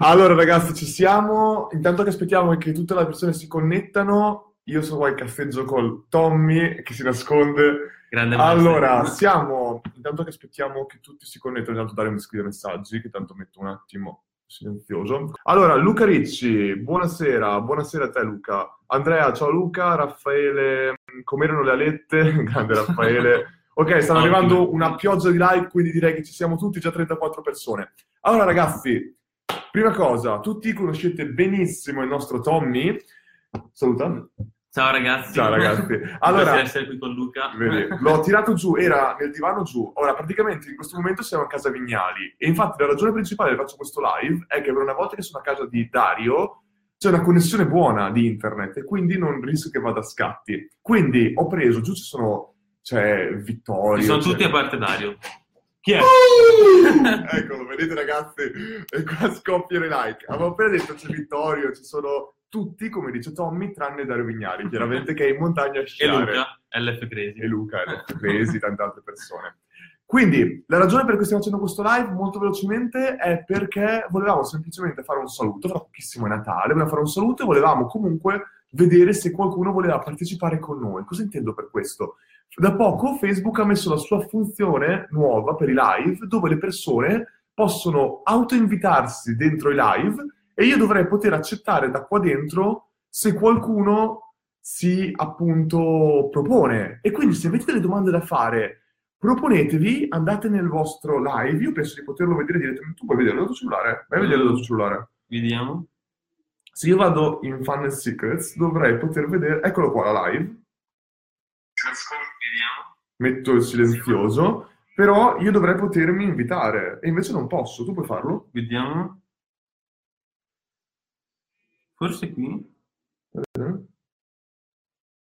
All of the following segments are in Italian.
Allora ragazzi, ci siamo. Intanto che aspettiamo che tutte le persone si connettano, io sono qua in caffeggio col Tommy che si nasconde. Grande Allora, master. siamo... Intanto che aspettiamo che tutti si connettano, intanto Dario mi scrive messaggi, che tanto metto un attimo silenzioso. Allora, Luca Ricci, buonasera, buonasera a te Luca. Andrea, ciao Luca, Raffaele, come erano le alette? Grande Raffaele. Ok, stanno arrivando una pioggia di like, quindi direi che ci siamo tutti, già 34 persone. Allora ragazzi, prima cosa, tutti conoscete benissimo il nostro Tommy. Saluta. Ciao ragazzi. Ciao ragazzi. Allora, essere qui con Luca. vedi, l'ho tirato giù, era nel divano giù. Ora, praticamente in questo momento siamo a casa Vignali. E infatti la ragione principale che faccio questo live è che per una volta che sono a casa di Dario c'è una connessione buona di internet e quindi non rischio che vada a scatti. Quindi ho preso, giù ci sono, c'è Vittorio. Ci sono c'è- tutti a parte Dario. Chi è? Eccolo, vedete ragazzi, e qua scoppiano i like. Avevo appena detto c'è Vittorio, ci sono tutti, come dice Tommy, tranne Dario Vignali, chiaramente che è in montagna a E sciare. Luca, LF Crazy. E Luca, e Cresi, e tante altre persone. Quindi, la ragione per cui stiamo facendo questo live molto velocemente è perché volevamo semplicemente fare un saluto, fra pochissimo è Natale, volevamo fare un saluto e volevamo comunque vedere se qualcuno voleva partecipare con noi. Cosa intendo per questo? Da poco Facebook ha messo la sua funzione nuova per i live dove le persone possono autoinvitarsi dentro i live e io dovrei poter accettare da qua dentro se qualcuno si appunto propone. E quindi se avete delle domande da fare, proponetevi, andate nel vostro live. Io penso di poterlo vedere direttamente. Tu puoi vederlo dal tuo cellulare? Vai a vederlo dal tuo cellulare. Vediamo. Se io vado in Fun and Secrets, dovrei poter vedere. Eccolo qua la live. Vediamo. Metto il silenzioso. Però io dovrei potermi invitare. E invece non posso. Tu puoi farlo? Vediamo. Forse qui?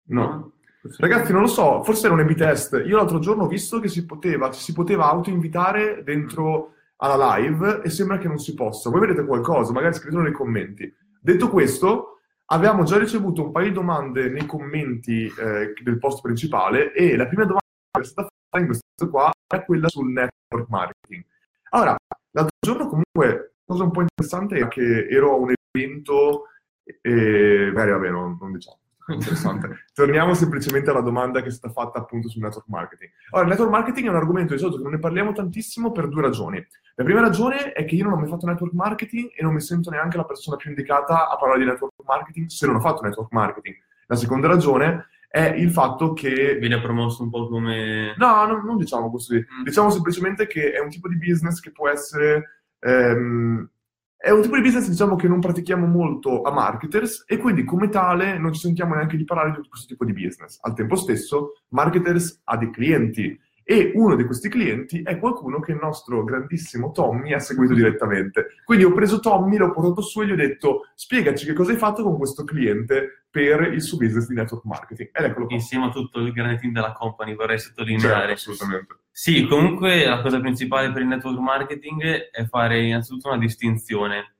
No. Forse Ragazzi, non lo so, forse era un A-B test. Io l'altro giorno ho visto che si poteva, ci si poteva autoinvitare dentro alla live e sembra che non si possa. Voi vedete qualcosa? Magari scrivetelo nei commenti. Detto questo, abbiamo già ricevuto un paio di domande nei commenti eh, del post principale e la prima domanda è stata fatta in questo qua è quella sul network marketing. Allora, l'altro giorno comunque, cosa un po' interessante è che ero a un evento e... Beh, vabbè, non, non diciamo. Interessante. Torniamo semplicemente alla domanda che è stata fatta appunto sul network marketing. Allora, il network marketing è un argomento di solito che non ne parliamo tantissimo per due ragioni. La prima ragione è che io non ho mai fatto network marketing e non mi sento neanche la persona più indicata a parlare di network marketing se non ho fatto network marketing. La seconda ragione è il fatto che Viene promosso un po' come... No, no, non diciamo così. Mm. Diciamo semplicemente che è un tipo di business che può essere... ehm, è un tipo di business, diciamo, che non pratichiamo molto a marketers e quindi come tale non ci sentiamo neanche di parlare di questo tipo di business. Al tempo stesso, marketers ha dei clienti e uno di questi clienti è qualcuno che il nostro grandissimo Tommy ha seguito direttamente. Quindi ho preso Tommy, l'ho portato su e gli ho detto spiegaci che cosa hai fatto con questo cliente per il suo business di network marketing. Ed eccolo qua. Insieme a tutto il grande team della company, vorrei Certo, sottolineare. assolutamente. Sì, comunque la cosa principale per il network marketing è fare innanzitutto una distinzione,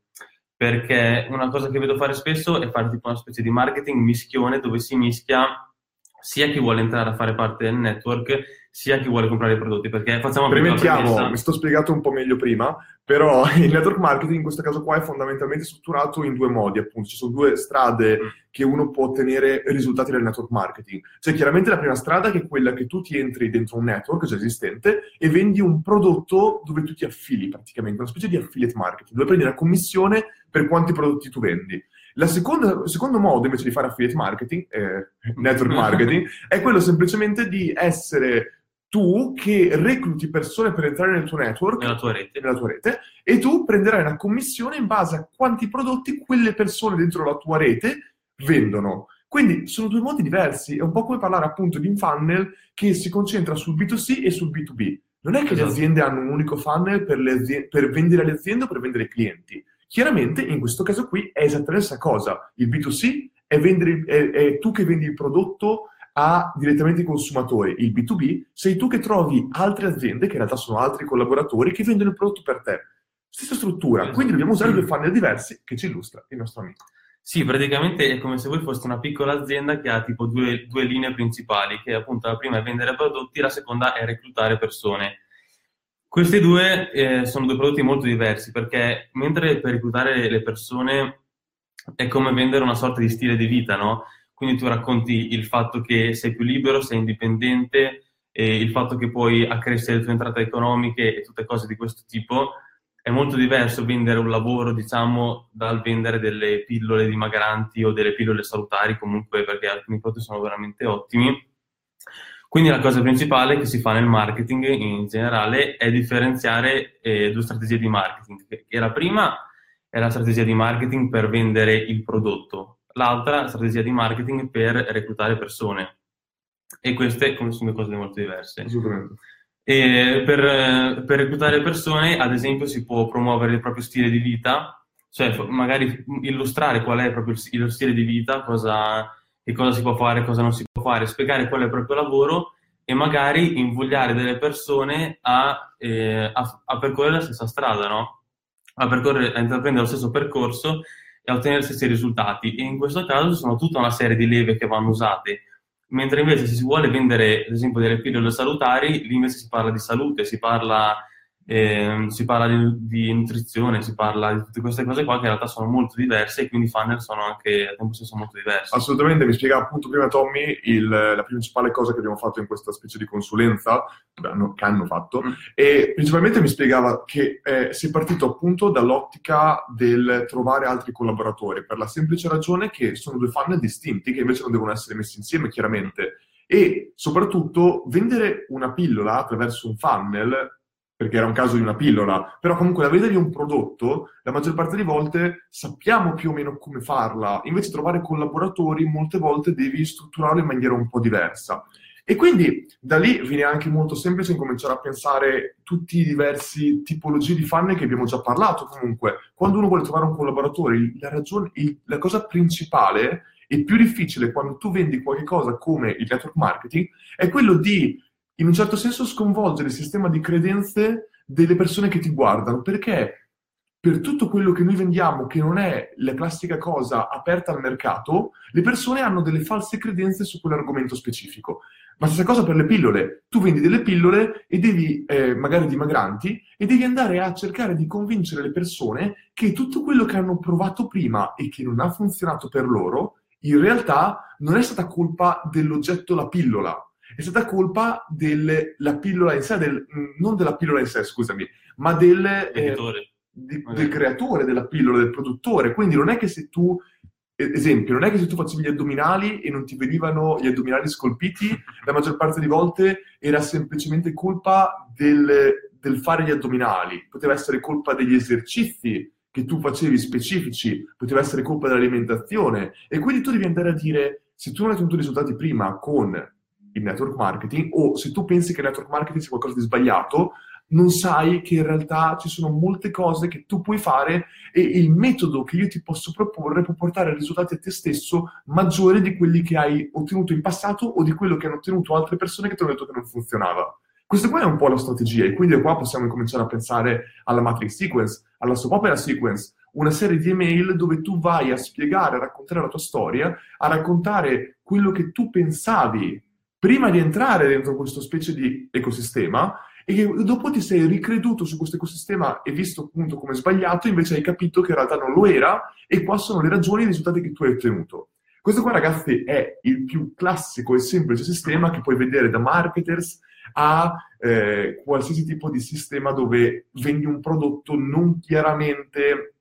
perché una cosa che vedo fare spesso è fare tipo una specie di marketing mischione dove si mischia sia chi vuole entrare a fare parte del network, sia chi vuole comprare i prodotti, perché facciamo la Premettiamo, mi sto spiegato un po' meglio prima, però il network marketing in questo caso qua è fondamentalmente strutturato in due modi, appunto. Ci sono due strade Mm. che uno può ottenere risultati nel network marketing. C'è chiaramente la prima strada che è quella che tu ti entri dentro un network già esistente e vendi un prodotto dove tu ti affili praticamente, una specie di affiliate marketing, dove prendi una commissione per quanti prodotti tu vendi. La seconda, il secondo modo invece di fare affiliate marketing, eh, network marketing, è quello semplicemente di essere tu che recluti persone per entrare nel tuo network, nella tua rete. nella tua rete, e tu prenderai una commissione in base a quanti prodotti quelle persone dentro la tua rete vendono. Quindi sono due modi diversi, è un po' come parlare appunto di un funnel che si concentra sul B2C e sul B2B. Non è che le Esatto. aziende hanno un unico funnel per, le azie- per vendere alle aziende o per vendere ai clienti. Chiaramente in questo caso qui è esattamente la stessa cosa. Il B2C è, vendere, è- è tu che vendi il prodotto a direttamente i consumatori. Il B2B sei tu che trovi altre aziende, che in realtà sono altri collaboratori, che vendono il prodotto per te. Stessa struttura, Esatto. quindi dobbiamo usare due funnel diversi che ci illustra il nostro amico. Sì, praticamente è come se voi foste una piccola azienda che ha tipo due, due linee principali, che appunto la prima è vendere prodotti, la seconda è reclutare persone. Questi due eh, sono due prodotti molto diversi perché mentre per reclutare le persone è come vendere una sorta di stile di vita, no? Quindi tu racconti il fatto che sei più libero, sei indipendente, il fatto che puoi accrescere le tue entrate economiche e tutte cose di questo tipo, è molto diverso vendere un lavoro, diciamo, dal vendere delle pillole dimagranti o delle pillole salutari, comunque perché alcuni prodotti sono veramente ottimi. Quindi la cosa principale che si fa nel marketing in generale è differenziare eh, due strategie di marketing, che la prima è la strategia di marketing per vendere il prodotto, l'altra strategia di marketing per reclutare persone. E queste sono due cose molto diverse. Assolutamente. E per, per reclutare persone, ad esempio, si può promuovere il proprio stile di vita, cioè magari illustrare qual è proprio il, lo stile di vita, cosa, che cosa si può fare, cosa non si può fare, spiegare qual è il proprio lavoro e magari invogliare delle persone a, eh, a, a percorrere la stessa strada, no? a, percorrere, a intraprendere lo stesso percorso e ottenere stessi risultati. E in questo caso sono tutta una serie di leve che vanno usate mentre invece se si vuole vendere ad esempio delle pillole salutari, lì invece si parla di salute, si parla eh, si parla di, di, nutrizione, si parla di tutte queste cose qua che in realtà sono molto diverse e quindi i funnel sono anche a tempo stesso molto diversi. Assolutamente, mi spiega appunto prima Tommy il, la principale cosa che abbiamo fatto in questa specie di consulenza, che hanno fatto, mm. e principalmente mi spiegava che eh, si è partito appunto dall'ottica del trovare altri collaboratori, per la semplice ragione che sono due funnel distinti che invece non devono essere messi insieme chiaramente. E soprattutto vendere una pillola attraverso un funnel perché era un caso di una pillola, però comunque la vendita di un prodotto, la maggior parte delle volte sappiamo più o meno come farla, invece trovare collaboratori molte volte devi strutturarlo in maniera un po' diversa. E quindi da lì viene anche molto semplice incominciare a pensare tutti i diversi tipologie di fan che abbiamo già parlato comunque. Quando uno vuole trovare un collaboratore, la, ragione, la cosa principale e più difficile quando tu vendi qualcosa come il network marketing è quello di in un certo senso sconvolgere il sistema di credenze delle persone che ti guardano, perché per tutto quello che noi vendiamo, che non è la classica cosa aperta al mercato, le persone hanno delle false credenze su quell'argomento specifico. Ma stessa cosa per le pillole. Tu vendi delle pillole e devi, eh, magari dimagranti, e devi andare a cercare di convincere le persone che tutto quello che hanno provato prima e che non ha funzionato per loro, in realtà non è stata colpa dell'oggetto la pillola, è stata colpa della pillola in sé, del, non della pillola in sé, scusami, ma del, eh, di, del creatore della pillola, del produttore. Quindi non è che se tu, esempio, non è che se tu facevi gli addominali e non ti venivano gli addominali scolpiti, la maggior parte delle volte era semplicemente colpa del, del fare gli addominali, poteva essere colpa degli esercizi che tu facevi specifici, poteva essere colpa dell'alimentazione. E quindi tu devi andare a dire, se tu non hai ottenuto risultati prima con il network marketing o se tu pensi che il network marketing sia qualcosa di sbagliato, non sai che in realtà ci sono molte cose che tu puoi fare e il metodo che io ti posso proporre può portare a risultati a te stesso maggiori di quelli che hai ottenuto in passato o di quello che hanno ottenuto altre persone che ti hanno detto che non funzionava. Questa qua è un po' la strategia e quindi da qua possiamo cominciare a pensare alla matrix sequence, alla soap opera sequence, una serie di email dove tu vai a spiegare, a raccontare la tua storia, a raccontare quello che tu pensavi prima di entrare dentro questo specie di ecosistema e che dopo ti sei ricreduto su questo ecosistema e visto appunto come sbagliato, invece hai capito che in realtà non lo era e qua sono le ragioni e i risultati che tu hai ottenuto. Questo qua ragazzi è il più classico e semplice sistema che puoi vedere da marketers a eh, qualsiasi tipo di sistema dove vendi un prodotto non chiaramente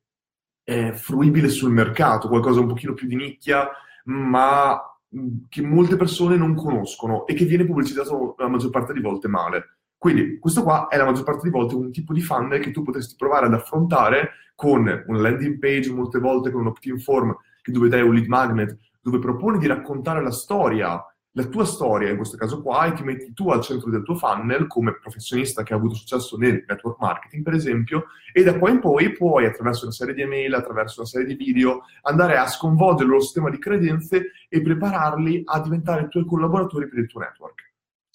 eh, fruibile sul mercato, qualcosa un pochino più di nicchia, ma che molte persone non conoscono e che viene pubblicizzato la maggior parte di volte male. Quindi questo qua è la maggior parte di volte un tipo di funnel che tu potresti provare ad affrontare con una landing page, molte volte con un opt-in form dove dai un lead magnet, dove proponi di raccontare la storia la tua storia, in questo caso qua, e ti metti tu al centro del tuo funnel come professionista che ha avuto successo nel network marketing, per esempio, e da qua in poi puoi, attraverso una serie di email, attraverso una serie di video, andare a sconvolgere lo sistema di credenze e prepararli a diventare i tuoi collaboratori per il tuo network.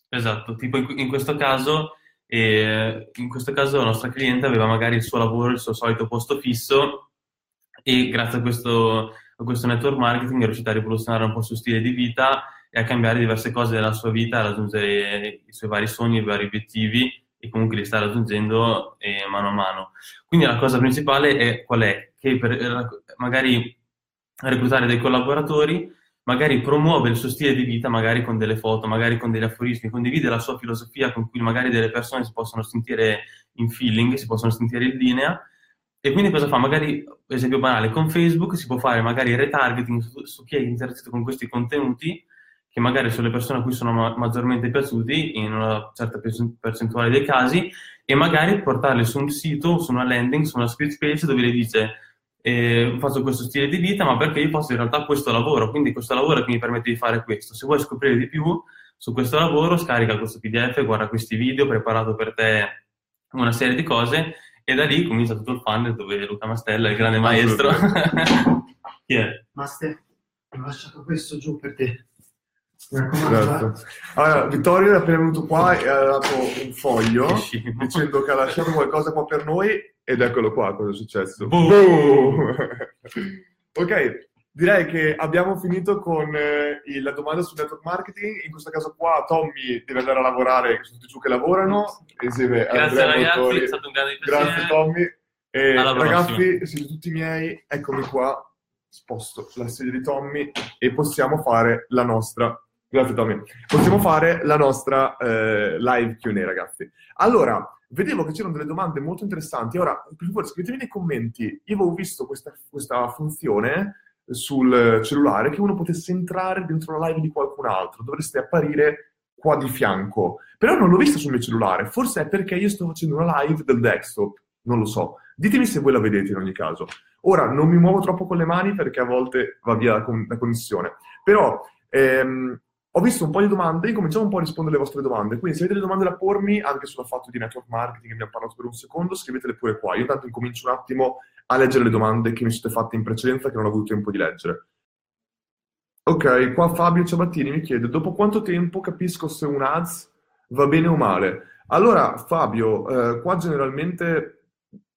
Esatto, tipo in, questo caso, eh, in questo caso la nostra cliente aveva magari il suo lavoro, il suo solito posto fisso e grazie a questo, a questo network marketing è riuscita a rivoluzionare un po' il suo stile di vita e a cambiare diverse cose della sua vita, a raggiungere i suoi vari sogni, i vari obiettivi e comunque li sta raggiungendo eh, mano a mano. Quindi la cosa principale è qual è? Che per eh, magari reclutare dei collaboratori, magari promuove il suo stile di vita, magari con delle foto, magari con degli aforismi, condivide la sua filosofia con cui magari delle persone si possono sentire in feeling, si possono sentire in linea. E quindi cosa fa? Magari, esempio banale, con Facebook si può fare magari retargeting su, su chi è interessato con questi contenuti che magari sono le persone a cui sono ma- maggiormente piaciuti in una certa percentuale dei casi e magari portarle su un sito, su una landing, su una script page dove le dice eh, faccio questo stile di vita ma perché io faccio in realtà questo lavoro, quindi questo lavoro che mi permette di fare questo. Se vuoi scoprire di più su questo lavoro scarica questo PDF, guarda questi video, preparato per te una serie di cose e da lì comincia tutto il funnel dove Luca Mastella, il grande maestro. Chi è? Master, ho lasciato questo giù per te. Esatto. Allora, Vittorio è appena venuto qua e ha dato un foglio dicendo che ha lasciato qualcosa qua per noi ed eccolo qua cosa è successo. Boom. ok, direi che abbiamo finito con eh, la domanda sul network marketing. In questo caso qua Tommy deve andare a lavorare, sono tutti giù che lavorano insieme Grazie ragazzi, Motori. è stato un grande piacere. Grazie Tommy. E ragazzi, siete tutti miei, eccomi qua, sposto la sedia di Tommy e possiamo fare la nostra Grazie Tommy. Possiamo fare la nostra eh, live Q&A, ragazzi. Allora, vedevo che c'erano delle domande molto interessanti. Ora, per favore, scrivetemi nei commenti. Io avevo visto questa, questa funzione sul cellulare che uno potesse entrare dentro la live di qualcun altro. Dovreste apparire qua di fianco. Però non l'ho vista sul mio cellulare. Forse è perché io sto facendo una live del desktop. Non lo so. Ditemi se voi la vedete in ogni caso. Ora, non mi muovo troppo con le mani perché a volte va via la, con- la connessione. Però... Ehm, ho visto un po' di domande, incominciamo un po' a rispondere alle vostre domande. Quindi se avete delle domande da pormi, anche sul fatto di network marketing, che abbiamo parlato per un secondo, scrivetele pure qua. Io intanto incomincio un attimo a leggere le domande che mi sono fatte in precedenza che non ho avuto tempo di leggere. Ok, qua Fabio Ciabattini mi chiede, dopo quanto tempo capisco se un ads va bene o male? Allora, Fabio, eh, qua generalmente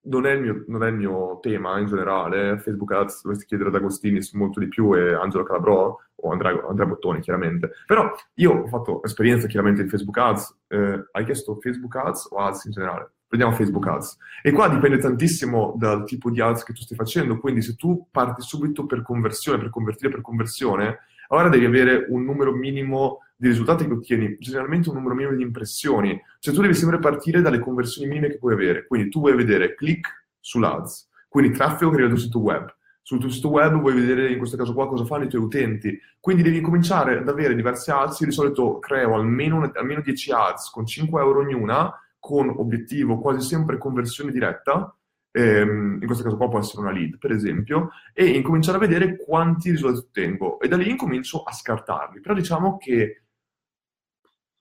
non è, mio, non è, il mio, tema in generale. Facebook Ads dovresti chiedere ad Agostini molto di più e Angelo Calabrò o Andrea, Andrea Bottoni, chiaramente. Però io ho fatto esperienza chiaramente in Facebook Ads. Eh, hai chiesto Facebook Ads o Ads in generale? Prendiamo Facebook Ads. E qua dipende tantissimo dal tipo di ads che tu stai facendo. Quindi se tu parti subito per conversione, per convertire per conversione, allora devi avere un numero minimo di risultati che ottieni, generalmente un numero minimo di impressioni. Cioè tu devi sempre partire dalle conversioni minime che puoi avere. Quindi tu vuoi vedere click sull'ads, quindi traffico che arriva dal tuo sito web. Sul tuo sito web vuoi vedere in questo caso qua cosa fanno i tuoi utenti. Quindi devi cominciare ad avere diversi ads. Io di solito creo almeno, almeno 10 ads con 5 euro ognuna, con obiettivo quasi sempre conversione diretta ehm, in questo caso qua può essere una lead, per esempio, e incominciare a vedere quanti risultati ottengo. E da lì incomincio a scartarli. Però diciamo che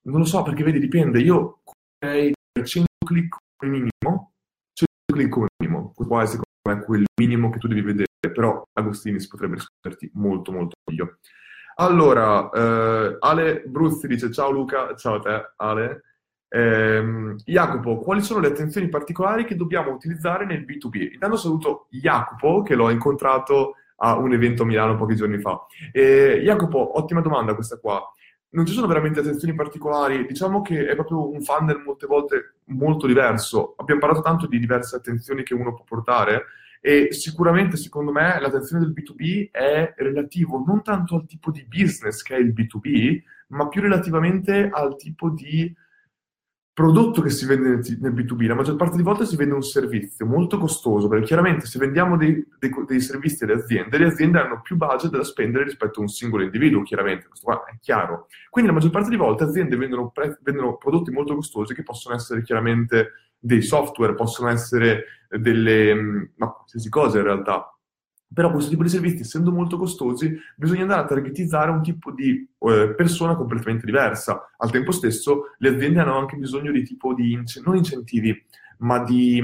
non lo so perché vedi, dipende. Io farei 100 click come minimo, 100 click come minimo. Può essere secondo me quel minimo che tu devi vedere, però Agostini si potrebbe risponderti molto molto meglio. Allora, eh, Ale Bruzzi dice ciao Luca, ciao a te Ale. Eh, Jacopo, quali sono le attenzioni particolari che dobbiamo utilizzare nel B2B? Intanto saluto Jacopo, che l'ho incontrato a un evento a Milano pochi giorni fa. Eh, Jacopo, ottima domanda questa qua. Non ci sono veramente attenzioni particolari, diciamo che è proprio un funnel molte volte molto diverso. Abbiamo parlato tanto di diverse attenzioni che uno può portare e sicuramente, secondo me, l'attenzione del B2B è relativo non tanto al tipo di business che è il B2B, ma più relativamente al tipo di prodotto che si vende nel B2B, la maggior parte delle volte si vende un servizio molto costoso, perché chiaramente se vendiamo dei, dei, dei, servizi alle aziende, le aziende hanno più budget da spendere rispetto a un singolo individuo, chiaramente, questo qua è chiaro. Quindi la maggior parte delle volte aziende vendono, pre- vendono prodotti molto costosi che possono essere chiaramente dei software, possono essere delle, ma qualsiasi cosa in realtà, però questo tipo di servizi, essendo molto costosi, bisogna andare a targetizzare un tipo di eh, persona completamente diversa. Al tempo stesso, le aziende hanno anche bisogno di tipo di, non incentivi, ma di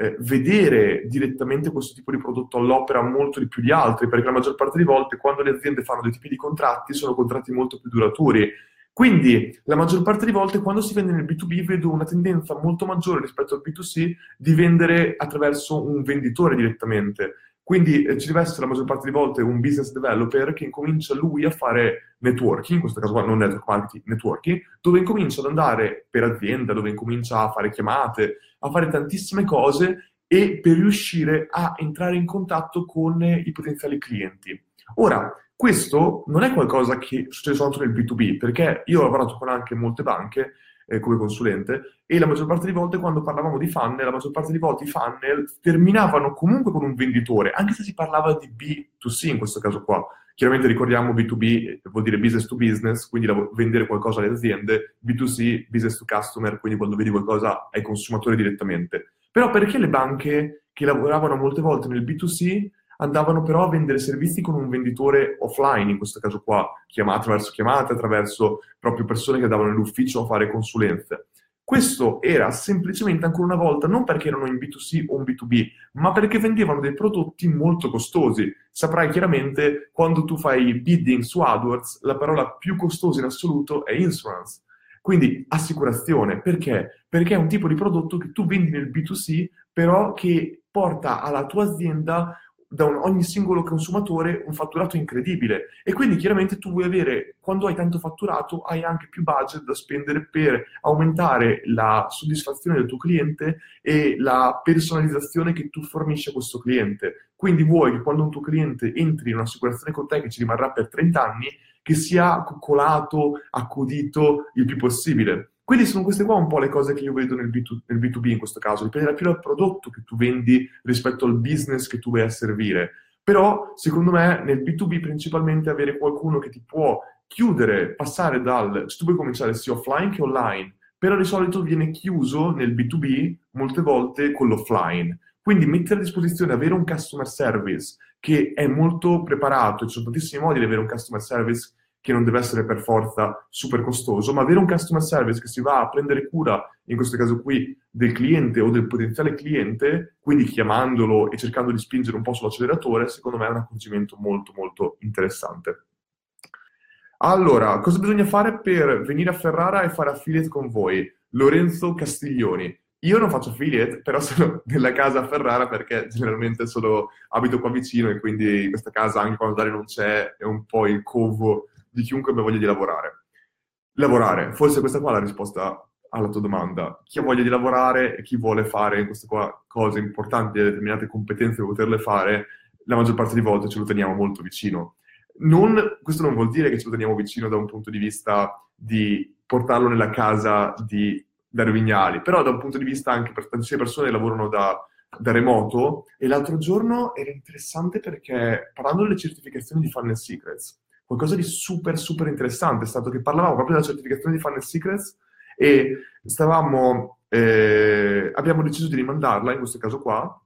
eh, vedere direttamente questo tipo di prodotto all'opera molto di più di altri, perché la maggior parte delle volte quando le aziende fanno dei tipi di contratti sono contratti molto più duraturi. Quindi la maggior parte delle volte quando si vende nel B2B vedo una tendenza molto maggiore rispetto al B2C di vendere attraverso un venditore direttamente Quindi eh, ci deve essere la maggior parte delle volte un business developer che incomincia lui a fare networking, in questo caso qua non network marketing, networking, dove incomincia ad andare per azienda, dove incomincia a fare chiamate, a fare tantissime cose e per riuscire a entrare in contatto con i potenziali clienti. Ora, questo non è qualcosa che succede soltanto nel B2B, perché io ho lavorato con anche molte banche eh, come consulente e la maggior parte delle volte quando parlavamo di funnel, la maggior parte delle volte i funnel terminavano comunque con un venditore, anche se si parlava di B2C in questo caso qua. Chiaramente ricordiamo B2B vuol dire business to business, quindi vendere qualcosa alle aziende, B2C business to customer, quindi quando vedi qualcosa ai consumatori direttamente. Però perché le banche che lavoravano molte volte nel B2C andavano però a vendere servizi con un venditore offline, in questo caso qua, chiamate, attraverso chiamate, attraverso proprio persone che andavano nell'ufficio a fare consulenze. Questo era semplicemente ancora una volta non perché erano in B2C o in B2B, ma perché vendevano dei prodotti molto costosi. Saprai chiaramente quando tu fai bidding su AdWords, la parola più costosa in assoluto è insurance. Quindi assicurazione, perché? Perché è un tipo di prodotto che tu vendi nel B2C, però che porta alla tua azienda da un, ogni singolo consumatore un fatturato incredibile e quindi chiaramente tu vuoi avere, quando hai tanto fatturato, hai anche più budget da spendere per aumentare la soddisfazione del tuo cliente e la personalizzazione che tu fornisci a questo cliente. Quindi vuoi che quando un tuo cliente entri in un'assicurazione con te che ci rimarrà per 30 anni, che sia coccolato, accudito il più possibile. Quindi sono queste qua un po' le cose che io vedo nel, B2, nel B2B in questo caso, dipende più dal prodotto che tu vendi rispetto al business che tu vai a servire. Però, secondo me, nel B2B principalmente avere qualcuno che ti può chiudere, passare dal... Cioè, tu puoi cominciare sia offline che online, però di solito viene chiuso nel B2B molte volte con l'offline. Quindi mettere a disposizione, avere un customer service che è molto preparato, ci sono tantissimi modi di avere un customer service che non deve essere per forza super costoso, ma avere un customer service che si va a prendere cura, in questo caso qui, del cliente o del potenziale cliente, quindi chiamandolo e cercando di spingere un po' sull'acceleratore, secondo me è un accorgimento molto molto interessante. Allora, cosa bisogna fare per venire a Ferrara e fare affiliate con voi? Lorenzo Castiglioni. Io non faccio affiliate, però sono nella casa a Ferrara perché generalmente sono, abito qua vicino e quindi questa casa, anche quando Dario non c'è, è un po' il covo di chiunque abbia voglia di lavorare. Lavorare, forse questa qua è la risposta alla tua domanda. Chi ha voglia di lavorare e chi vuole fare queste qua cose importanti e determinate competenze per poterle fare, la maggior parte delle volte ce lo teniamo molto vicino. Non, questo non vuol dire che ce lo teniamo vicino da un punto di vista di portarlo nella casa di Dario Vignali, però da un punto di vista anche per tantissime persone che lavorano da, da remoto. E l'altro giorno era interessante perché parlando delle certificazioni di Funnel Secrets, qualcosa di super, super interessante è stato che parlavamo proprio della certificazione di Funnel Secrets e stavamo, eh, abbiamo deciso di rimandarla, in questo caso qua,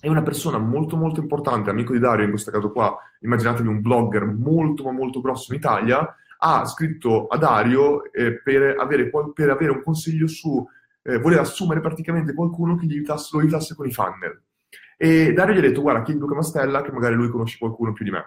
e una persona molto molto importante, amico di Dario in questo caso qua, immaginatevi un blogger molto ma molto grosso in Italia, ha scritto a Dario eh, per, avere, per, avere, un consiglio su, eh, voleva assumere praticamente qualcuno che gli aiutasse, lo aiutasse con i funnel. E Dario gli ha detto, guarda, chiedi Luca Mastella, che magari lui conosce qualcuno più di me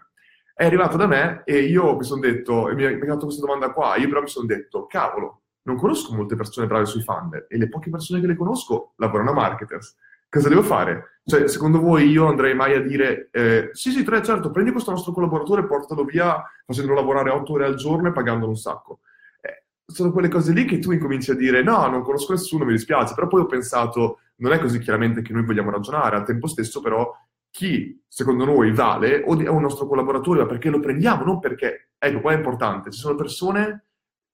è arrivato da me e io mi sono detto, e mi ha fatto questa domanda qua, io però mi sono detto, cavolo, non conosco molte persone brave sui funnel e le poche persone che le conosco lavorano a marketers. Cosa devo fare? Cioè, secondo voi io andrei mai a dire, eh, sì, sì, tre, certo, prendi questo nostro collaboratore e portalo via facendolo lavorare otto ore al giorno e pagandolo un sacco. Eh, sono quelle cose lì che tu incominci a dire, no, non conosco nessuno, mi dispiace, però poi ho pensato, non è così chiaramente che noi vogliamo ragionare, al tempo stesso però chi secondo noi vale o è un nostro collaboratore, ma perché lo prendiamo, non perché, ecco, qua è importante, ci sono persone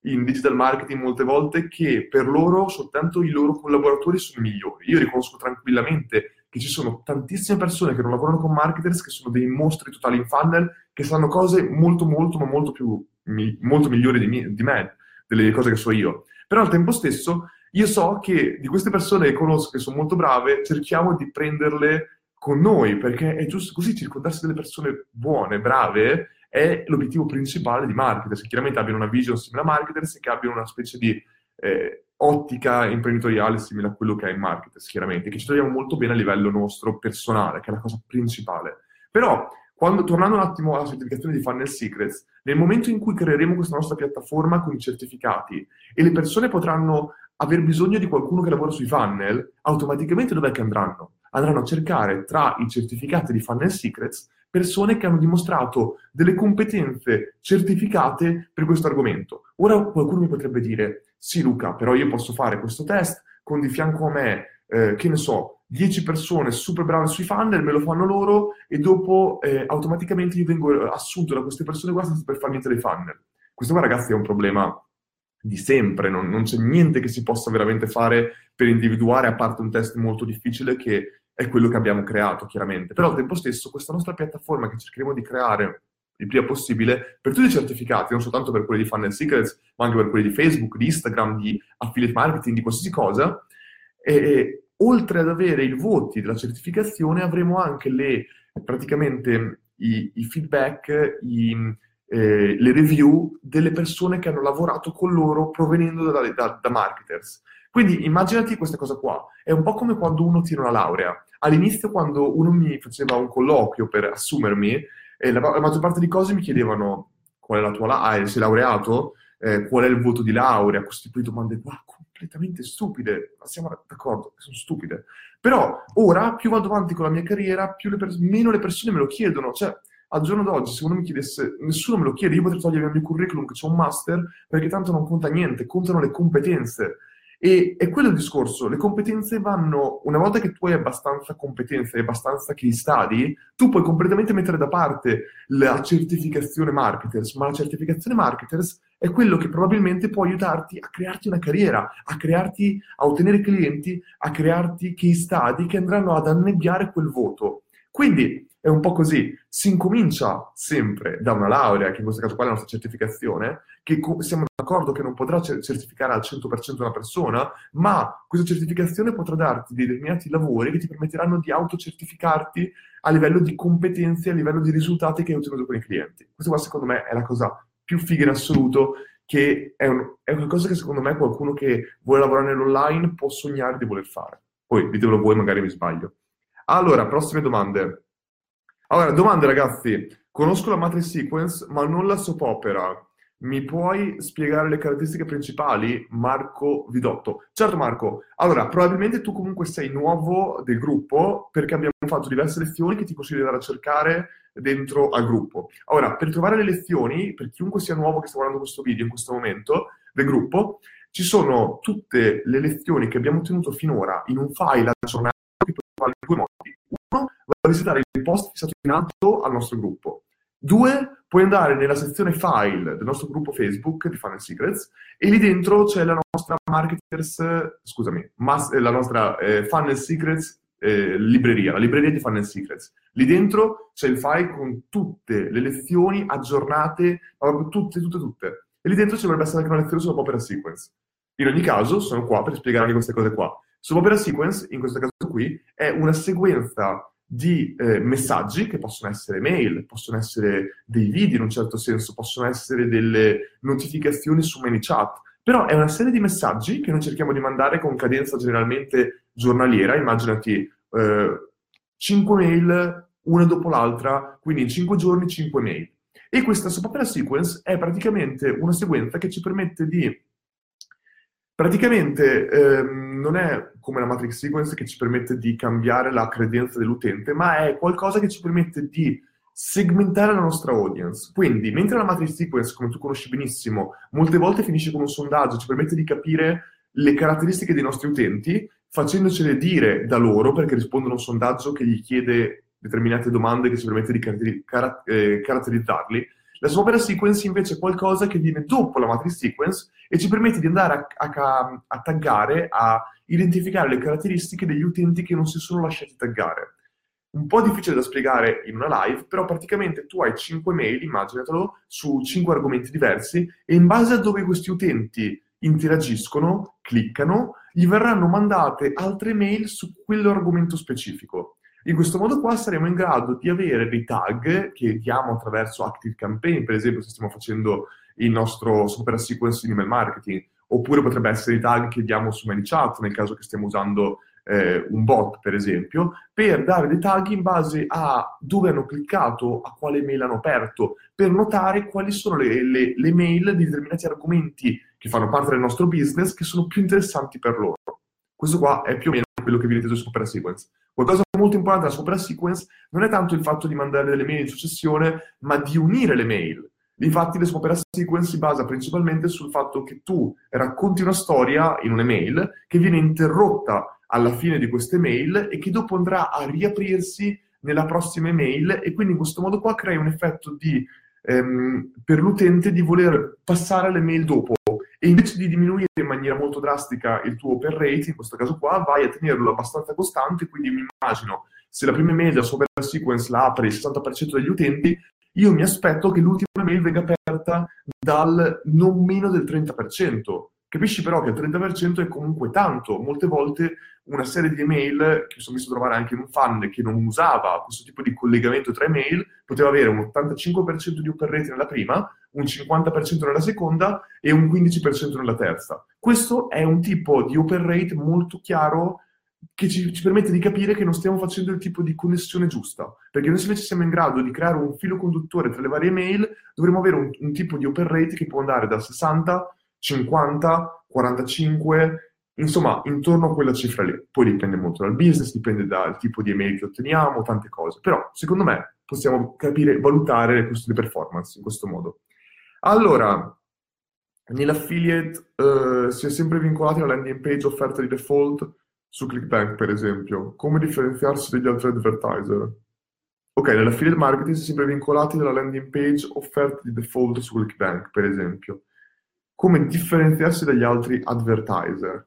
in digital marketing molte volte che per loro soltanto i loro collaboratori sono migliori. Io riconosco tranquillamente che ci sono tantissime persone che non lavorano con marketers che sono dei mostri totali in funnel, che sanno cose molto, molto, ma molto più, molto migliori di me, di me, delle cose che so io. Però al tempo stesso io so che di queste persone che conosco che sono molto brave, cerchiamo di prenderle con noi, perché è giusto così circondarsi delle persone buone, brave, è l'obiettivo principale di marketers, che chiaramente abbiano una vision simile a marketers e che abbiano una specie di eh, ottica imprenditoriale simile a quello che è in marketers, chiaramente, che ci troviamo molto bene a livello nostro personale, che è la cosa principale. Però, quando, tornando un attimo alla certificazione di Funnel Secrets, nel momento in cui creeremo questa nostra piattaforma con i certificati e le persone potranno aver bisogno di qualcuno che lavora sui funnel, automaticamente dov'è che andranno? Andranno a cercare tra i certificati di Funnel Secrets persone che hanno dimostrato delle competenze certificate per questo argomento. Ora qualcuno mi potrebbe dire, sì Luca, però io posso fare questo test con di fianco a me, eh, che ne so, 10 persone super brave sui funnel, me lo fanno loro e dopo eh, automaticamente io vengo assunto da queste persone qua per farmi dei funnel. Questo qua ragazzi è un problema di sempre, non, non, c'è niente che si possa veramente fare per individuare, a parte un test molto difficile che è quello che abbiamo creato, chiaramente. Però al tempo stesso questa nostra piattaforma che cercheremo di creare il prima possibile per tutti i certificati, non soltanto per quelli di Funnel Secrets, ma anche per quelli di Facebook, di Instagram, di affiliate marketing, di qualsiasi cosa, e, e oltre ad avere i voti della certificazione avremo anche le, praticamente i, i feedback, i, eh, le review delle persone che hanno lavorato con loro provenendo da, da, da marketers. Quindi immaginati questa cosa qua, è un po' come quando uno tira una laurea. All'inizio quando uno mi faceva un colloquio per assumermi, eh, la, la, maggior parte di cose mi chiedevano qual è la tua laurea, ah, sei laureato, eh, qual è il voto di laurea, questo tipo di domande qua completamente stupide, ma siamo d'accordo, sono stupide. Però ora, più vado avanti con la mia carriera, le pers- meno le persone me lo chiedono, cioè al giorno d'oggi, se uno mi chiedesse, nessuno me lo chiede, io potrei togliere il mio curriculum che c'è un master, perché tanto non conta niente, contano le competenze. E è quello il discorso, le competenze vanno, una volta che tu hai abbastanza competenze, hai abbastanza case study, tu puoi completamente mettere da parte la certificazione marketers, ma la certificazione marketers è quello che probabilmente può aiutarti a crearti una carriera, a crearti, a ottenere clienti, a crearti case study che andranno ad annebbiare quel voto. Quindi è un po' così, si incomincia sempre da una laurea, che in questo caso qua è la nostra certificazione, che siamo d'accordo che non potrà certificare al 100% una persona, ma questa certificazione potrà darti dei determinati lavori che ti permetteranno di autocertificarti a livello di competenze, a livello di risultati che hai ottenuto con i clienti. Questa qua secondo me è la cosa più figa in assoluto, che è, un, è qualcosa che secondo me qualcuno che vuole lavorare nell'online può sognare di voler fare. Poi ditemelo voi, magari mi sbaglio. Allora, prossime domande. Allora, domande ragazzi. Conosco la matrix sequence, ma non la soap opera. Mi puoi spiegare le caratteristiche principali? Marco Vidotto. Certo Marco. Allora, probabilmente tu comunque sei nuovo del gruppo perché abbiamo fatto diverse lezioni che ti consiglio di andare a cercare dentro al gruppo. Ora, per trovare le lezioni, per chiunque sia nuovo che sta guardando questo video in questo momento del gruppo, ci sono tutte le lezioni che abbiamo ottenuto finora in un file aggiornato che puoi trovare in due modi. Vai a visitare il post stato in alto al nostro gruppo. Due, puoi andare nella sezione file del nostro gruppo Facebook di Funnel Secrets e lì dentro c'è la nostra marketers, scusami, mas- la nostra eh, Funnel Secrets eh, libreria, la libreria di Funnel Secrets. Lì dentro c'è il file con tutte le lezioni aggiornate, tutte, tutte, tutte. E lì dentro ci dovrebbe essere anche una lezione sulla Opera Sequence. In ogni caso, sono qua per spiegare anche queste cose qua. Sull'Opera Sequence, in questo caso qui, è una sequenza di eh, messaggi che possono essere mail, possono essere dei video in un certo senso, possono essere delle notificazioni su ManyChat, però è una serie di messaggi che noi cerchiamo di mandare con cadenza generalmente giornaliera, immaginati eh, 5 mail una dopo l'altra, quindi in 5 giorni 5 mail. E questa soap sequence è praticamente una sequenza che ci permette di Praticamente ehm, non è come la matrix sequence che ci permette di cambiare la credenza dell'utente, ma è qualcosa che ci permette di segmentare la nostra audience. Quindi, mentre la matrix sequence, come tu conosci benissimo, molte volte finisce con un sondaggio, ci permette di capire le caratteristiche dei nostri utenti, facendocele dire da loro, perché rispondono a un sondaggio che gli chiede determinate domande che ci permette di eh, caratterizzarli, la Swapera Sequence invece è qualcosa che viene dopo la Matrix Sequence e ci permette di andare a, a, a taggare, a identificare le caratteristiche degli utenti che non si sono lasciati taggare. Un po' difficile da spiegare in una live, però praticamente tu hai 5 mail, immaginatelo, su 5 argomenti diversi e in base a dove questi utenti interagiscono, cliccano, gli verranno mandate altre mail su quell'argomento specifico. In questo modo qua saremo in grado di avere dei tag che diamo attraverso Active Campaign, per esempio se stiamo facendo il nostro super sequence in email marketing, oppure potrebbe essere i tag che diamo su ManyChat nel caso che stiamo usando eh, un bot, per esempio, per dare dei tag in base a dove hanno cliccato, a quale mail hanno aperto, per notare quali sono le, le, le mail di determinati argomenti che fanno parte del nostro business che sono più interessanti per loro. Questo qua è più o meno quello che viene inteso su Opera Sequence. Qualcosa molto importante della Opera Sequence non è tanto il fatto di mandare delle mail in successione, ma di unire le mail. Infatti la Opera Sequence si basa principalmente sul fatto che tu racconti una storia in un'email che viene interrotta alla fine di queste mail e che dopo andrà a riaprirsi nella prossima email e quindi in questo modo qua crei un effetto di, ehm, per l'utente di voler passare le mail dopo e invece di diminuire in maniera molto drastica il tuo open rate, in questo caso qua, vai a tenerlo abbastanza costante, quindi mi immagino se la prima email della sua sequence la apre il 60% degli utenti, io mi aspetto che l'ultima mail venga aperta dal non meno del 30%. Capisci però che il 30% è comunque tanto. Molte volte una serie di email che mi sono visto trovare anche in un fan che non usava questo tipo di collegamento tra email poteva avere un 85% di open rate nella prima, un 50% nella seconda e un 15% nella terza. Questo è un tipo di open rate molto chiaro che ci, ci, permette di capire che non stiamo facendo il tipo di connessione giusta. Perché noi se invece siamo in grado di creare un filo conduttore tra le varie mail, dovremo avere un, un tipo di open rate che può andare da 60 50, 45, insomma, intorno a quella cifra lì. Poi dipende molto dal business, dipende dal tipo di email che otteniamo, tante cose. Però, secondo me, possiamo capire, valutare le performance in questo modo. Allora, nell'affiliate eh, si è sempre vincolati alla landing page offerta di default su ClickBank, per esempio. Come differenziarsi dagli altri advertiser? Ok, nell'affiliate marketing si è sempre vincolati dalla landing page offerta di default su ClickBank, per esempio come differenziarsi dagli altri advertiser.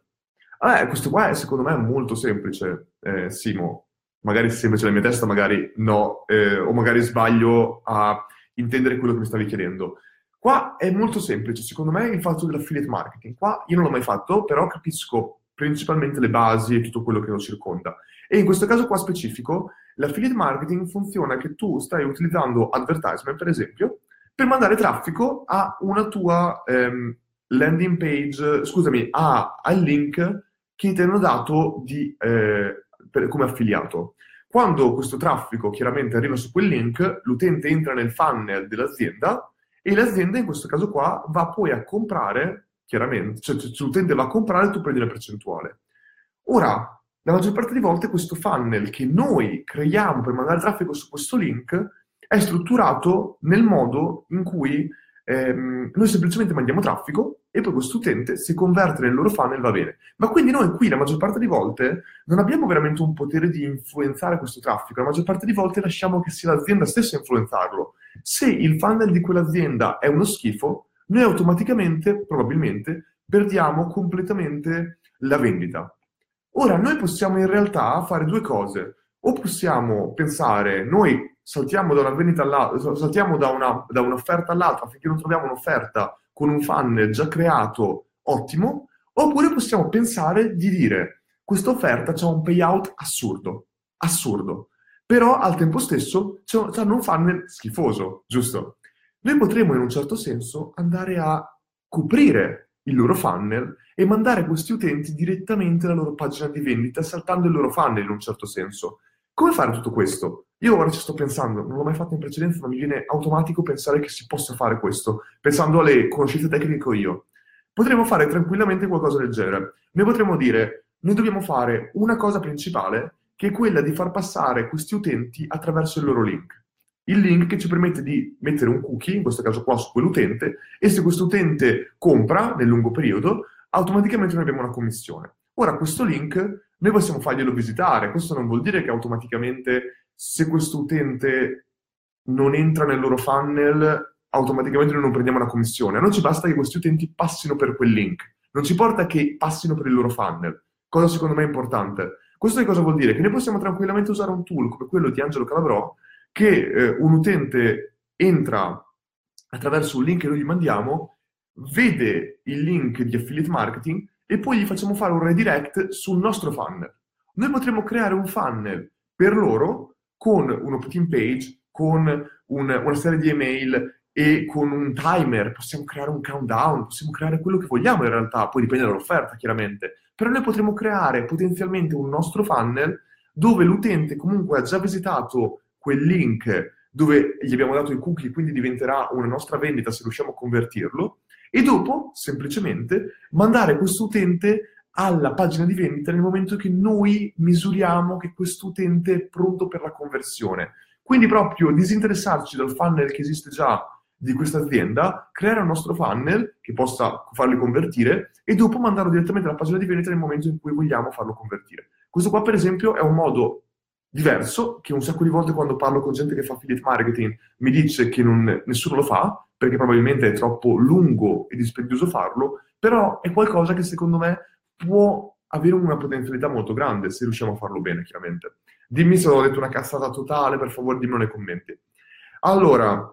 Ah, questo qua è secondo me molto semplice, eh, Simo. Magari semplice nella mia testa, magari no, eh, o magari sbaglio a intendere quello che mi stavi chiedendo. Qua è molto semplice, secondo me, il fatto dell'affiliate marketing. Qua io non l'ho mai fatto, però capisco principalmente le basi e tutto quello che lo circonda. E in questo caso qua specifico, l'affiliate marketing funziona che tu stai utilizzando advertisement, per esempio, per mandare traffico a una tua ehm, landing page, scusami, a, al link che ti hanno dato di, eh, per, come affiliato. Quando questo traffico chiaramente arriva su quel link, l'utente entra nel funnel dell'azienda e l'azienda in questo caso qua va poi a comprare, chiaramente, cioè se l'utente va a comprare tu prendi la percentuale. Ora, la maggior parte delle volte questo funnel che noi creiamo per mandare traffico su questo link è strutturato nel modo in cui ehm, noi semplicemente mandiamo traffico e poi questo utente si converte nel loro funnel va bene. Ma quindi noi qui la maggior parte delle volte non abbiamo veramente un potere di influenzare questo traffico, la maggior parte delle volte lasciamo che sia l'azienda stessa a influenzarlo. Se il funnel di quell'azienda è uno schifo, noi automaticamente, probabilmente, perdiamo completamente la vendita. Ora, noi possiamo in realtà fare due cose. O possiamo pensare, noi saltiamo da una vendita all'altra, saltiamo da, una, da un'offerta all'altra finché non troviamo un'offerta con un funnel già creato ottimo, oppure possiamo pensare di dire questa offerta ha un payout assurdo, assurdo, però al tempo stesso c'è un funnel schifoso, giusto? Noi potremmo in un certo senso andare a coprire il loro funnel e mandare questi utenti direttamente alla loro pagina di vendita saltando il loro funnel in un certo senso. Come fare tutto questo? Io ora ci sto pensando, non l'ho mai fatto in precedenza, ma mi viene automatico pensare che si possa fare questo, pensando alle conoscenze tecniche che ho io. Potremmo fare tranquillamente qualcosa del genere. Noi potremmo dire, noi dobbiamo fare una cosa principale, che è quella di far passare questi utenti attraverso il loro link. Il link che ci permette di mettere un cookie, in questo caso qua su quell'utente, e se questo utente compra nel lungo periodo, automaticamente noi abbiamo una commissione. Ora questo link noi possiamo farglielo visitare, questo non vuol dire che automaticamente se questo utente non entra nel loro funnel, automaticamente noi non prendiamo una commissione. A noi ci basta che questi utenti passino per quel link, non ci porta che passino per il loro funnel, cosa secondo me è importante. Questo che cosa vuol dire? Che noi possiamo tranquillamente usare un tool come quello di Angelo Calabrò, che eh, un utente entra attraverso un link che noi gli mandiamo, vede il link di affiliate marketing, e poi gli facciamo fare un redirect sul nostro funnel. Noi potremmo creare un funnel per loro con un opt-in page, con un, una serie di email e con un timer, possiamo creare un countdown, possiamo creare quello che vogliamo in realtà, poi dipende dall'offerta chiaramente, però noi potremmo creare potenzialmente un nostro funnel dove l'utente comunque ha già visitato quel link dove gli abbiamo dato il cookie, quindi diventerà una nostra vendita se riusciamo a convertirlo, e dopo semplicemente mandare questo utente alla pagina di vendita nel momento che noi misuriamo che questo utente è pronto per la conversione. Quindi proprio disinteressarci dal funnel che esiste già di questa azienda, creare un nostro funnel che possa farli convertire e dopo mandarlo direttamente alla pagina di vendita nel momento in cui vogliamo farlo convertire. Questo qua, per esempio, è un modo diverso che un sacco di volte quando parlo con gente che fa affiliate marketing mi dice che non, nessuno lo fa perché probabilmente è troppo lungo e dispendioso farlo, però è qualcosa che secondo me può avere una potenzialità molto grande se riusciamo a farlo bene, chiaramente. Dimmi se ho detto una cazzata totale, per favore dimmelo nei commenti. Allora,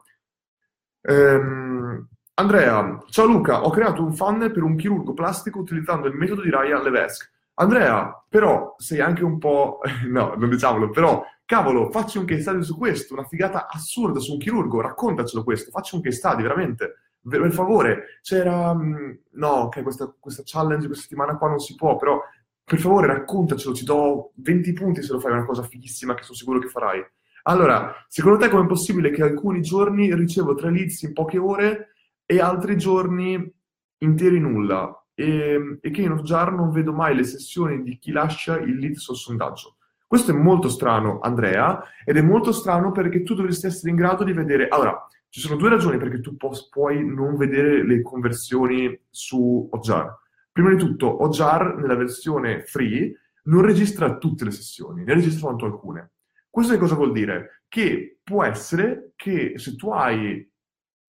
ehm, Andrea, ciao Luca, ho creato un funnel per un chirurgo plastico utilizzando il metodo di Ryan Levesque. Andrea, però sei anche un po'... no, non diciamolo, però, cavolo, facci un case study su questo, una figata assurda su un chirurgo, raccontacelo questo, facci un case study, veramente per favore, c'era... Mm, no, ok, questa, questa challenge questa settimana qua non si può, però per favore raccontacelo, ti do 20 punti se lo fai una cosa fighissima che sono sicuro che farai. Allora, secondo te com'è possibile che alcuni giorni ricevo tre leads in poche ore e altri giorni interi nulla? E, e che in Hotjar non vedo mai le sessioni di chi lascia il lead sul sondaggio. Questo è molto strano, Andrea, ed è molto strano perché tu dovresti essere in grado di vedere... Allora, ci sono due ragioni perché tu pu- puoi non vedere le conversioni su Ojar. Prima di tutto, Ojar nella versione free non registra tutte le sessioni, ne registra soltanto alcune. Questo che cosa vuol dire? Che può essere che se tu hai,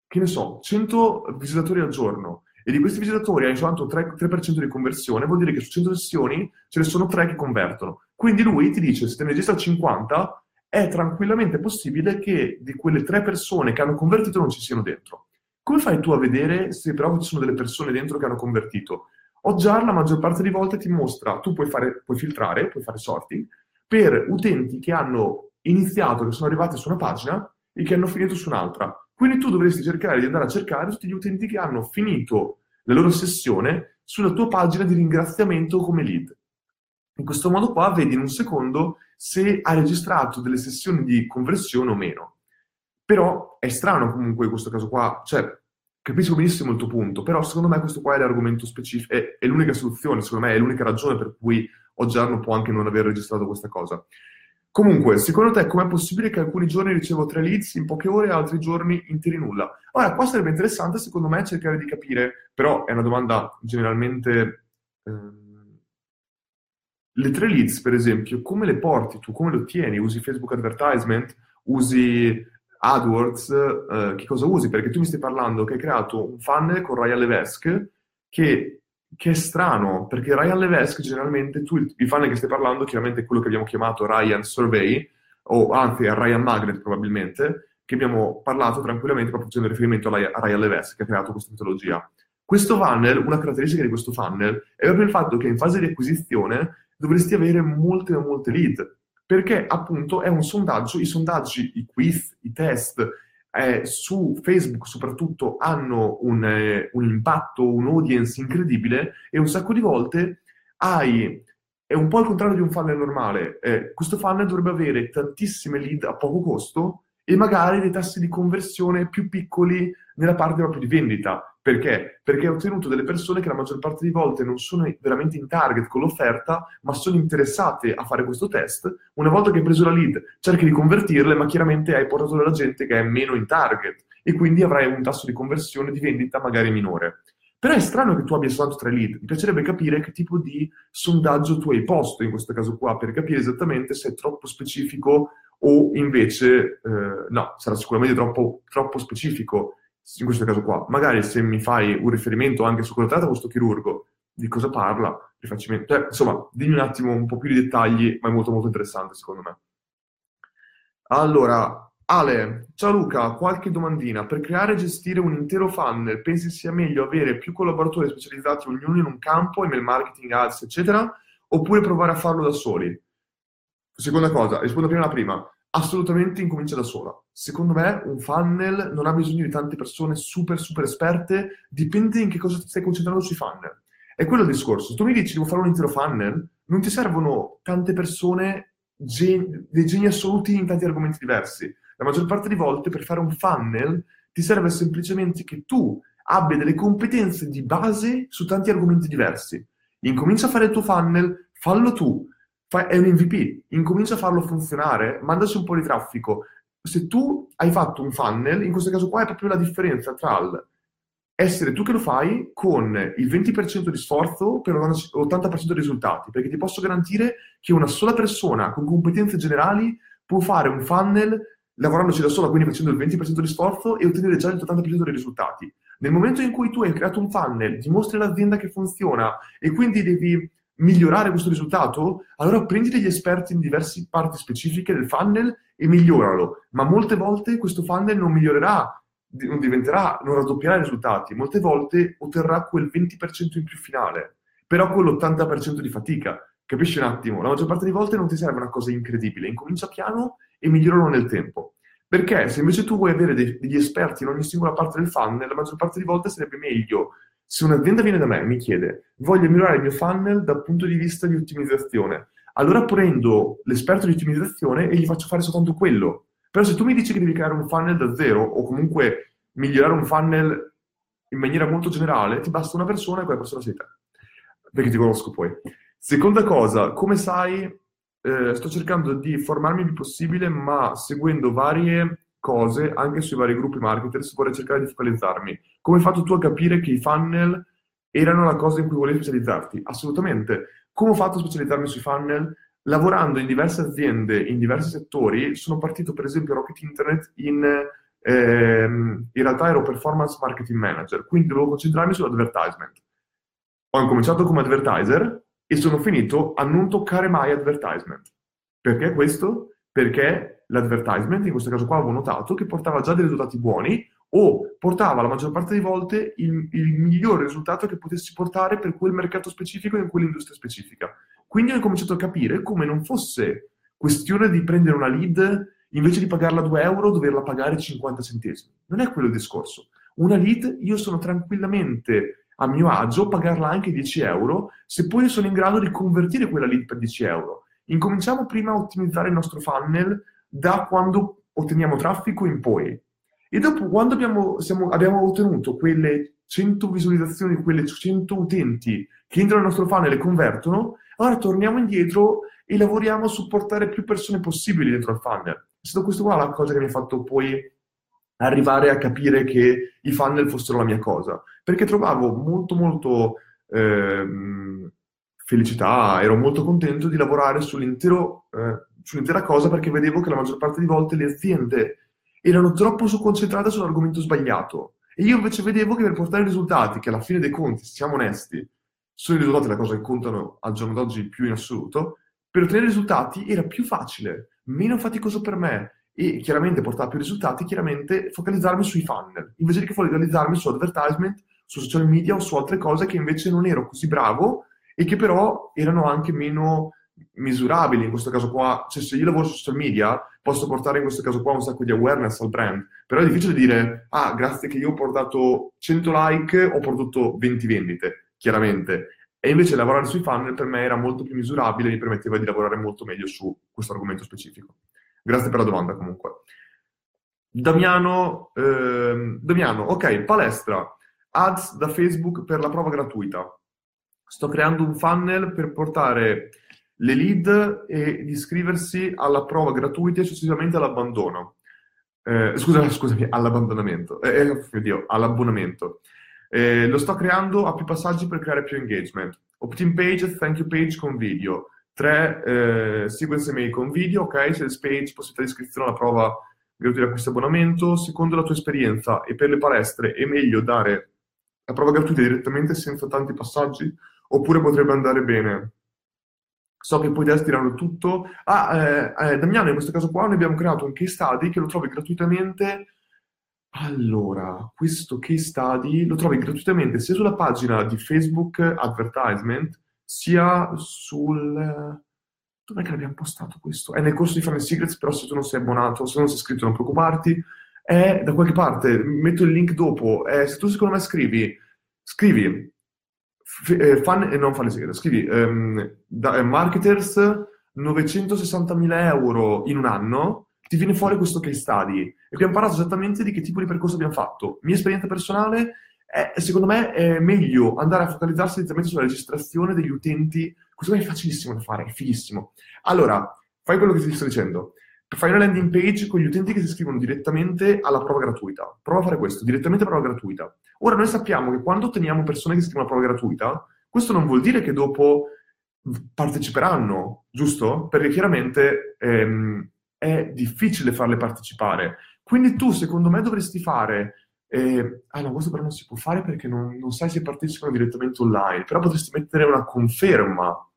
che ne so, 100 visitatori al giorno e di questi visitatori hai soltanto 3%, 3% di conversione, vuol dire che su 100 sessioni ce ne sono 3 che convertono. Quindi lui ti dice, se te ne registra 50, è tranquillamente possibile che di quelle tre persone che hanno convertito non ci siano dentro. Come fai tu a vedere se però ci sono delle persone dentro che hanno convertito? Oggiar la maggior parte delle volte ti mostra, tu puoi, fare, puoi filtrare, puoi fare sorting, per utenti che hanno iniziato, che sono arrivati su una pagina e che hanno finito su un'altra. Quindi tu dovresti cercare di andare a cercare tutti gli utenti che hanno finito la loro sessione sulla tua pagina di ringraziamento come lead. In questo modo qua vedi in un secondo se ha registrato delle sessioni di conversione o meno. Però è strano comunque questo caso qua, cioè capisco benissimo il tuo punto, però secondo me questo qua è l'argomento specifico, è, è l'unica soluzione, secondo me è l'unica ragione per cui Oggiarno può anche non aver registrato questa cosa. Comunque, secondo te com'è possibile che alcuni giorni ricevo tre leads in poche ore e altri giorni interi nulla? Ora, qua sarebbe interessante secondo me cercare di capire, però è una domanda generalmente... Eh, le tre leads, per esempio, come le porti tu? Come le ottieni? Usi Facebook Advertisement? Usi AdWords? Uh, che cosa usi? Perché tu mi stai parlando che hai creato un funnel con Ryan Levesque che, che è strano, perché Ryan Levesque generalmente, tu il funnel che stai parlando chiaramente quello che abbiamo chiamato Ryan Survey, o anzi a Ryan Magnet probabilmente, che abbiamo parlato tranquillamente proprio facendo riferimento a Ryan Levesque che ha creato questa metodologia. Questo funnel, una caratteristica di questo funnel, è proprio il fatto che in fase di acquisizione dovresti avere molte molte lead, perché appunto è un sondaggio, i sondaggi, i quiz, i test eh, su Facebook soprattutto hanno un, eh, un impatto, un audience incredibile e un sacco di volte hai è un po' il contrario di un funnel normale. Eh, questo funnel dovrebbe avere tantissime lead a poco costo e magari dei tassi di conversione più piccoli nella parte proprio di vendita. Perché? Perché ha ottenuto delle persone che la maggior parte di volte non sono veramente in target con l'offerta, ma sono interessate a fare questo test. Una volta che hai preso la lead, cerchi di convertirle, ma chiaramente hai portato della gente che è meno in target e quindi avrai un tasso di conversione di vendita magari minore. Però è strano che tu abbia soltanto tre lead. Mi piacerebbe capire che tipo di sondaggio tu hai posto in questo caso qua, per capire esattamente se è troppo specifico o invece eh, no, sarà sicuramente troppo, troppo specifico in questo caso qua. Magari se mi fai un riferimento anche su cosa tratta questo chirurgo, di cosa parla, rifacimento. Cioè, insomma, dimmi un attimo un po' più di dettagli, ma è molto molto interessante secondo me. Allora, Ale, ciao Luca, qualche domandina. Per creare e gestire un intero funnel, pensi sia meglio avere più collaboratori specializzati ognuno in un campo, email marketing, ads, eccetera, oppure provare a farlo da soli? Seconda cosa, rispondo prima alla prima assolutamente incomincia da sola. Secondo me un funnel non ha bisogno di tante persone super super esperte, dipende in che cosa ti stai concentrando sui funnel. È quello il discorso. Se tu mi dici devo fare un intero funnel, non ti servono tante persone, gen- dei geni assoluti in tanti argomenti diversi. La maggior parte di volte per fare un funnel ti serve semplicemente che tu abbia delle competenze di base su tanti argomenti diversi. Incomincia a fare il tuo funnel, fallo tu, Fai, è un MVP, incomincia a farlo funzionare, mandaci un po' di traffico. Se tu hai fatto un funnel, in questo caso qua è proprio la differenza tra il essere tu che lo fai con il 20% di sforzo per l'80% di risultati, perché ti posso garantire che una sola persona con competenze generali può fare un funnel lavorandoci da sola, quindi facendo il 20% di sforzo e ottenere già il 80% dei risultati. Nel momento in cui tu hai creato un funnel, dimostri all'azienda che funziona e quindi devi migliorare questo risultato, allora prendi degli esperti in diverse parti specifiche del funnel e miglioralo. Ma molte volte questo funnel non migliorerà non diventerà, non raddoppierà i risultati, molte volte otterrà quel 20% in più finale, però con l'80% di fatica. Capisci un attimo? La maggior parte delle volte non ti serve una cosa incredibile, incomincia piano e miglioralo nel tempo. Perché se invece tu vuoi avere degli esperti in ogni singola parte del funnel, la maggior parte delle volte sarebbe meglio se un'azienda viene da me e mi chiede voglio migliorare il mio funnel dal punto di vista di ottimizzazione, allora prendo l'esperto di ottimizzazione e gli faccio fare soltanto quello però se tu mi dici che devi creare un funnel da zero o comunque migliorare un funnel in maniera molto generale, ti basta una persona e quella persona sei te. Perché ti conosco poi. Seconda cosa, come sai, eh, sto cercando di formarmi il più possibile, ma seguendo varie cose, anche sui vari gruppi marketers, vorrei cercare di focalizzarmi. Come hai fatto tu a capire che i funnel erano la cosa in cui volevi specializzarti? Assolutamente. Come ho fatto a specializzarmi sui funnel? lavorando in diverse aziende, in diversi settori, sono partito per esempio a Rocket Internet in, ehm, in realtà ero performance marketing manager, quindi dovevo concentrarmi sull'advertisement. Ho incominciato come advertiser e sono finito a non toccare mai advertisement. Perché questo? Perché l'advertisement, in questo caso qua avevo notato, che portava già dei risultati buoni o portava la maggior parte delle volte il, il miglior risultato che potessi portare per quel mercato specifico e in quell'industria specifica. Quindi ho cominciato a capire come non fosse questione di prendere una lead invece di pagarla 2 euro, doverla pagare 50 centesimi. Non è quello il discorso. Una lead io sono tranquillamente a mio agio pagarla anche 10 euro se poi sono in grado di convertire quella lead per 10 euro. Incominciamo prima a ottimizzare il nostro funnel da quando otteniamo traffico in poi. E dopo, quando abbiamo, siamo, abbiamo ottenuto quelle 100 visualizzazioni, quelle 100 utenti che entrano nel nostro funnel e convertono, Ora torniamo indietro e lavoriamo su portare più persone possibili dentro al funnel. È stato questo qua la cosa che mi ha fatto poi arrivare a capire che i funnel fossero la mia cosa, perché trovavo molto molto ehm, felicità, ero molto contento di lavorare sull'intero, eh, sull'intera cosa perché vedevo che la maggior parte di volte le aziende erano troppo concentrate sull'argomento sbagliato. E io invece vedevo che per portare risultati, che alla fine dei conti, siamo onesti, sono i risultati la cosa che contano al giorno d'oggi più in assoluto, per ottenere risultati era più facile, meno faticoso per me e chiaramente portava più risultati, chiaramente focalizzarmi sui funnel, invece che focalizzarmi su advertisement, su social media o su altre cose che invece non ero così bravo e che però erano anche meno misurabili in questo caso qua. Cioè se io lavoro su social media posso portare in questo caso qua un sacco di awareness al brand, però è difficile dire, ah, grazie che io ho portato 100 like, ho prodotto 20 vendite chiaramente. E invece lavorare sui funnel per me era molto più misurabile e mi permetteva di lavorare molto meglio su questo argomento specifico. Grazie per la domanda comunque. Damiano, ehm, Damiano, ok, palestra, ads da Facebook per la prova gratuita. Sto creando un funnel per portare le lead e iscriversi alla prova gratuita e successivamente all'abbandono. Eh, scusa, scusami, all'abbandonamento, eh, eh, oddio, all'abbonamento. Eh, lo sto creando a più passaggi per creare più engagement. Opt-in page, thank you page con video. Tre, eh, sequence email con video, ok, sales page, possibilità di iscrizione alla prova gratuita di acquisto abbonamento. Secondo la tua esperienza e per le palestre è meglio dare la prova gratuita direttamente senza tanti passaggi oppure potrebbe andare bene? So che poi test tirano tutto. Ah, eh, eh, Damiano, in questo caso qua noi abbiamo creato un case study che lo trovi gratuitamente allora, questo case study lo trovi gratuitamente sia sulla pagina di Facebook Advertisement, sia sul... Dov'è che l'abbiamo postato questo? È nel corso di Funnel Secrets, però se tu non sei abbonato, se non sei iscritto non preoccuparti, è da qualche parte, metto il link dopo, è, se tu secondo me scrivi, scrivi, f- eh, fan, eh, non Secrets, scrivi um, da, eh, marketers 960.000 euro in un anno, ti viene fuori questo case study e abbiamo parlato esattamente di che tipo di percorso abbiamo fatto. Mia esperienza personale è, secondo me è meglio andare a focalizzarsi direttamente sulla registrazione degli utenti. Questo è facilissimo da fare, è fighissimo. Allora, fai quello che ti sto dicendo. Fai una landing page con gli utenti che si iscrivono direttamente alla prova gratuita. Prova a fare questo, direttamente alla prova gratuita. Ora, noi sappiamo che quando otteniamo persone che si iscrivono alla prova gratuita, questo non vuol dire che dopo parteciperanno, giusto? Perché chiaramente ehm, è difficile farle partecipare. Quindi tu, secondo me, dovresti fare... Eh, ah no, questo però non si può fare perché non, non sai se partecipano direttamente online, però potresti mettere una conferma.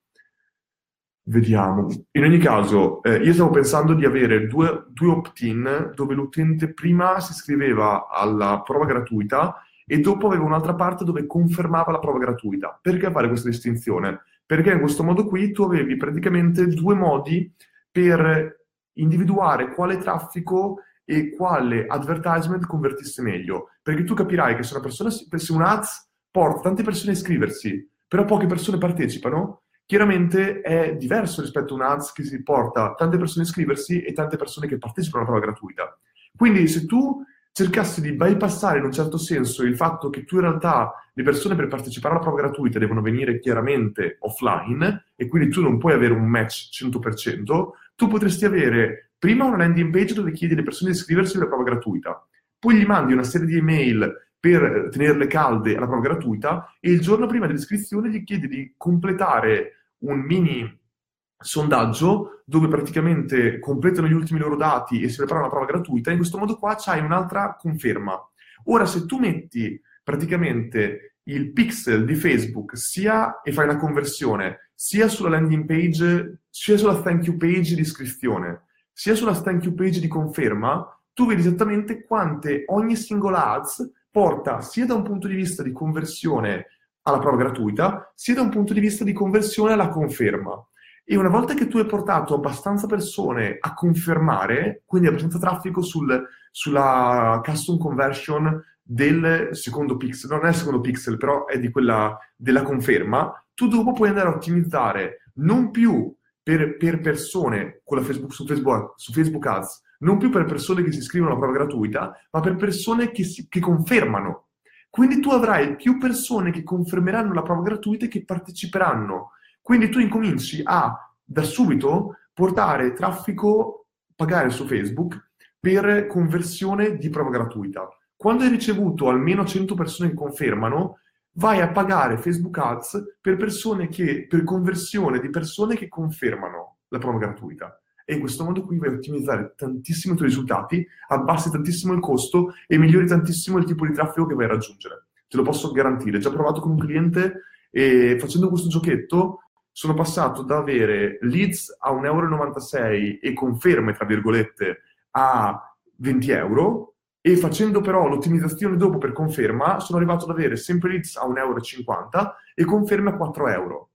Vediamo. In ogni caso, eh, io stavo pensando di avere due, due opt-in dove l'utente prima si iscriveva alla prova gratuita e dopo aveva un'altra parte dove confermava la prova gratuita. Perché fare questa distinzione? Perché in questo modo qui tu avevi praticamente due modi per individuare quale traffico e quale advertisement convertisse meglio. Perché tu capirai che se una persona, se un ads porta tante persone a iscriversi, però poche persone partecipano, chiaramente è diverso rispetto a un ads che si porta tante persone a iscriversi e tante persone che partecipano alla prova gratuita. Quindi se tu cercassi di bypassare in un certo senso il fatto che tu in realtà le persone per partecipare alla prova gratuita devono venire chiaramente offline e quindi tu non puoi avere un match 100%, tu potresti avere prima una landing page dove chiedi alle persone di iscriversi alla prova gratuita, poi gli mandi una serie di email per tenerle calde alla prova gratuita e il giorno prima dell'iscrizione gli chiedi di completare un mini sondaggio dove praticamente completano gli ultimi loro dati e si preparano la prova gratuita, in questo modo qua c'hai un'altra conferma. Ora, se tu metti praticamente il pixel di Facebook sia e fai una conversione sia sulla landing page, sia sulla thank you page di iscrizione, sia sulla thank you page di conferma, tu vedi esattamente quante ogni singola ads porta sia da un punto di vista di conversione alla prova gratuita, sia da un punto di vista di conversione alla conferma. E una volta che tu hai portato abbastanza persone a confermare, quindi abbastanza traffico sul, sulla custom conversion del secondo pixel, non è il secondo pixel, però è di quella della conferma, tu dopo puoi andare a ottimizzare non più per, per persone con la Facebook, su, Facebook, su Facebook Ads, non più per persone che si iscrivono alla prova gratuita, ma per persone che, si, che confermano. Quindi tu avrai più persone che confermeranno la prova gratuita e che parteciperanno quindi tu incominci a da subito portare traffico, pagare su Facebook per conversione di prova gratuita. Quando hai ricevuto almeno 100 persone che confermano, vai a pagare Facebook Ads per, che, per conversione di persone che confermano la prova gratuita. E in questo modo qui vai a ottimizzare tantissimo i tuoi risultati, abbassi tantissimo il costo e migliori tantissimo il tipo di traffico che vai a raggiungere. Te lo posso garantire. Già provato con un cliente e facendo questo giochetto sono passato da avere leads a 1,96 euro e conferme, tra virgolette, a 20 euro e facendo però l'ottimizzazione dopo per conferma sono arrivato ad avere sempre leads a 1,50 euro e conferme a 4 euro.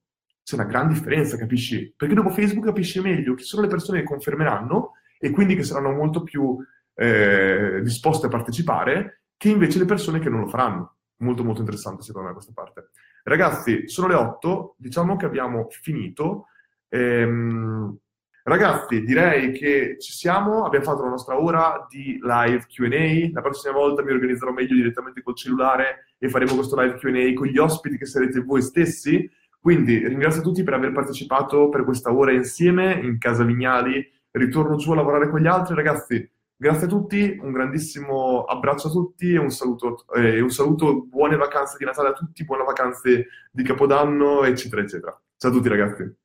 C'è una gran differenza, capisci? Perché dopo Facebook capisce meglio chi sono le persone che confermeranno e quindi che saranno molto più eh, disposte a partecipare che invece le persone che non lo faranno. Molto molto interessante secondo me questa parte. Ragazzi, sono le 8, diciamo che abbiamo finito. Ehm, ragazzi, direi che ci siamo, abbiamo fatto la nostra ora di live QA. La prossima volta mi organizzerò meglio direttamente col cellulare e faremo questo live QA con gli ospiti che sarete voi stessi. Quindi ringrazio tutti per aver partecipato per questa ora insieme in Casa Vignali. Ritorno giù a lavorare con gli altri, ragazzi. Grazie a tutti, un grandissimo abbraccio a tutti e un saluto, eh, un saluto, buone vacanze di Natale a tutti, buone vacanze di Capodanno, eccetera, eccetera. Ciao a tutti ragazzi.